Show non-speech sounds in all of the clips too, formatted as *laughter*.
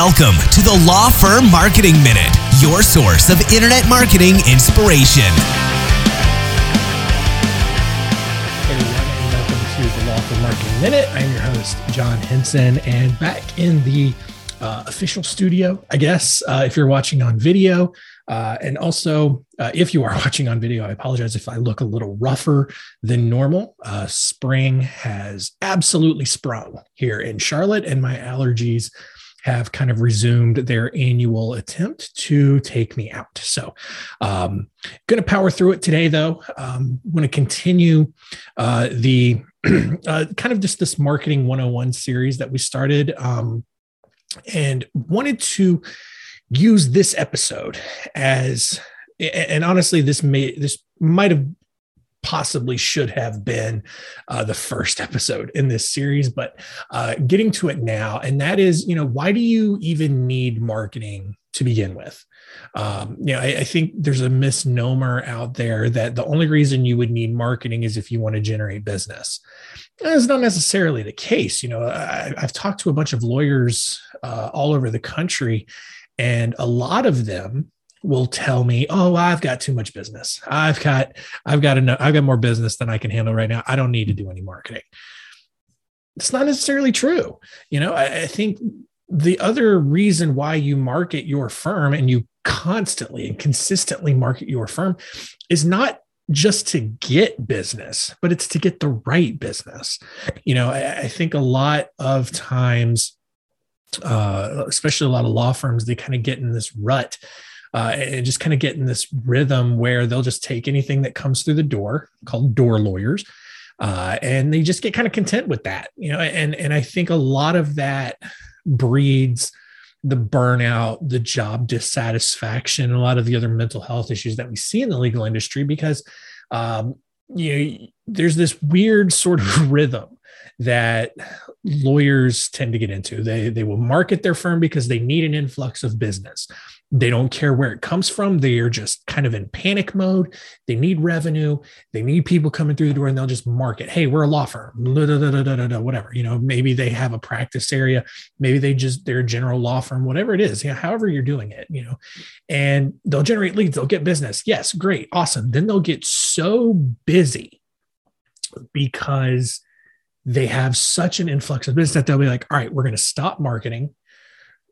Welcome to the Law Firm Marketing Minute, your source of internet marketing inspiration. Hey everyone, and welcome to the Law Firm Marketing Minute. I'm your host, John Henson, and back in the uh, official studio, I guess, uh, if you're watching on video. Uh, and also, uh, if you are *laughs* watching on video, I apologize if I look a little rougher than normal. Uh, spring has absolutely sprung here in Charlotte, and my allergies have kind of resumed their annual attempt to take me out. So, um, going to power through it today, though. Um, want to continue uh, the *clears throat* uh, kind of just this marketing 101 series that we started um, and wanted to use this episode as and honestly this may this might have possibly should have been uh, the first *laughs* episode in this series, but uh, getting to it now. And that is, you know, why do you even need marketing to begin with? Um, you know, I, I, think there's a misnomer out there that the only reason you would need marketing is if you want to generate business. That's not necessarily the case. You know, I, have talked to a bunch of lawyers uh, all over the country, and a lot of them will tell me, "Oh, I've got too much business. I've got I've got enough, I've got more business than I can handle right now. I don't need to do any marketing." It's not necessarily true. You know, I, I think the other reason why you market your firm and you constantly and consistently market your firm is not just to get business, but it's to get the right business. You know, I, I think a lot of times, uh, especially a lot of law firms, they kind of get in this rut uh, and just kind of get in this rhythm where they'll just take anything that comes through the door, called door lawyers, uh, and they just get kind of content with that, you know. And and I think a lot of that breeds the burnout, the job dissatisfaction, a lot of the other mental health issues that we see in the legal industry because um, you know there's this weird sort of *laughs* rhythm that lawyers tend to get into. They they will market their firm because they need an influx of business. They don't care where it comes from. They are just kind of in panic mode. They need revenue. They need people coming through the door and they'll just market. Hey, we're a law firm, whatever. You know, maybe they have a practice area. Maybe they just, they're a general law firm, whatever it is, however you're doing it, you know, and they'll generate leads. They'll get business. Yes, great. Awesome. Then they'll get so busy because they have such an influx of business that they'll be like, all right, we're going to stop marketing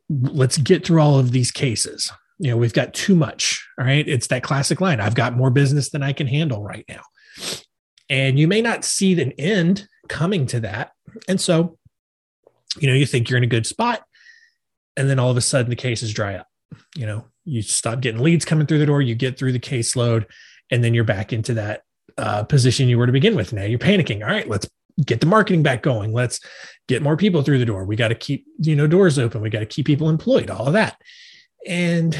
let's get through all of these cases. You know, we've got too much. All right. It's that classic line I've got more business than I can handle right now. And you may not see an end coming to that. And so, you know, you think you're in a good spot. And then all of a sudden the cases dry up. You know, you stop getting leads coming through the door, you get through the caseload, and then you're back into that uh, position you were to begin with. Now you're panicking. All right, let's get the marketing back going. Let's get more people through the door. We got to keep, you know, doors open. We got to keep people employed, all of that. And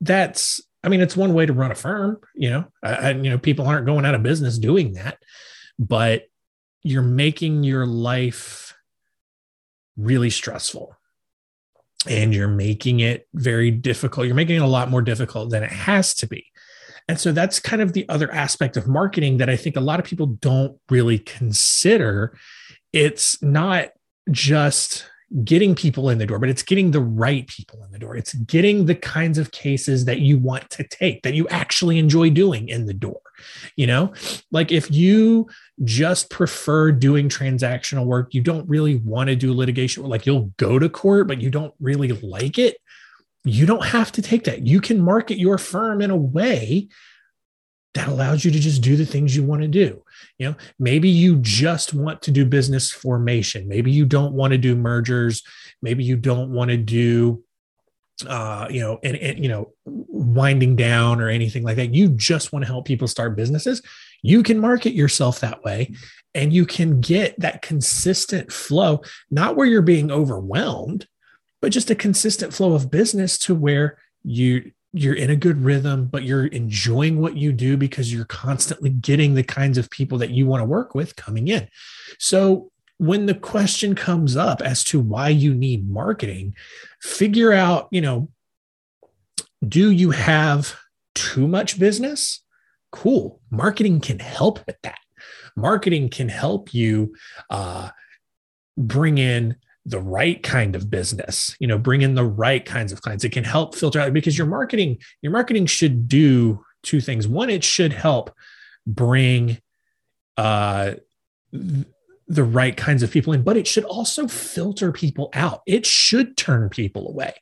that's, I mean, it's one way to run a firm, you know, and, you know, people aren't going out of business doing that, but you're making your life really stressful and you're making it very difficult. You're making it a lot more difficult than it has to be. And so that's kind of the other aspect of marketing that I think a lot of people don't really consider. It's not just getting people in the door, but it's getting the right people in the door. It's getting the kinds of cases that you want to take, that you actually enjoy doing in the door. You know, like if you just prefer doing transactional work, you don't really want to do litigation, like you'll go to court, but you don't really like it you don't have to take that. You can market your firm in a way that allows you to just do the things you want to do. You know, maybe you just want to do business formation. Maybe you don't want to do mergers. Maybe you don't want to do uh, you know, and, and you know, winding down or anything like that. You just want to help people start businesses. You can market yourself that way and you can get that consistent flow, not where you're being overwhelmed, but just a consistent flow of business to where you you're in a good rhythm but you're enjoying what you do because you're constantly getting the kinds of people that you want to work with coming in. So when the question comes up as to why you need marketing figure out you know do you have too much business? Cool. Marketing can help with that. Marketing can help you uh, bring in the right kind of business you know bring in the right kinds of clients. It can help filter out because your marketing your marketing should do two things. One it should help bring uh the right kinds of people in but it should also filter people out. It should turn people away.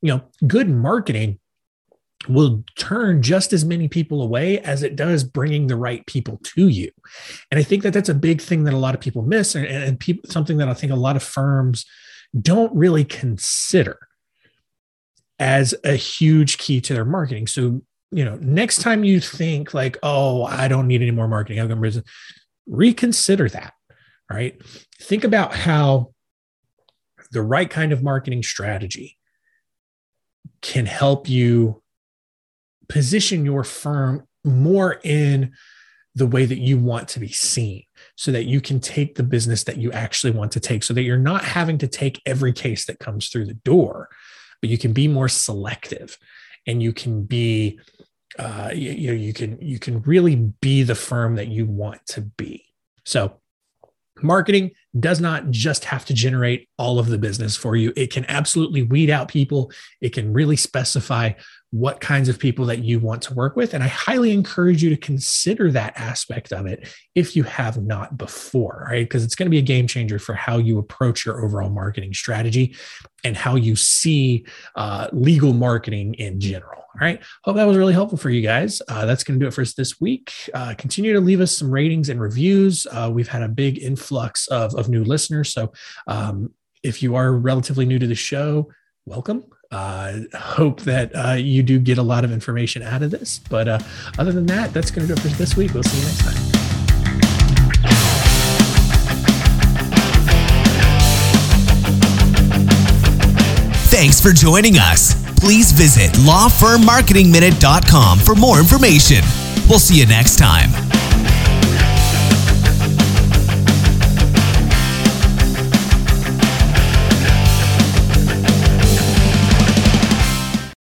You know good marketing will turn just as many people away as it does bringing the right people to you. And I think that that's a big thing that a lot of people miss, and, and people, something that I think a lot of firms don't really consider as a huge key to their marketing. So, you know, next time you think like, oh, I don't need any more marketing, I'm going to reconsider that. All right. Think about how the right kind of marketing strategy can help you position your firm more in the way that you want to be seen so that you can take the business that you actually want to take so that you're not having to take every case that comes through the door but you can be more selective and you can be uh, you, you know you can you can really be the firm that you want to be. So marketing does not just have to generate all of the business for you. It can absolutely weed out people. It can really specify what kinds of people that you want to work with. And I highly encourage you to consider that aspect of it if you have not before, right? Because it's going to be a game changer for how you approach your overall marketing strategy and how you see uh, legal marketing in general. All right. Hope that was really helpful for you guys. Uh, that's going to do it for us this week. Uh, continue to leave us some ratings and reviews. Uh, we've had a big influx of, of new listeners. So um, if you are relatively new to the show, welcome uh, hope that uh, you do get a lot of information out of this. But uh, other than that, that's going to do it for this week. We'll see you next time. Thanks for joining us. Please visit lawfirmmarketingminute.com for more information. We'll see you next time.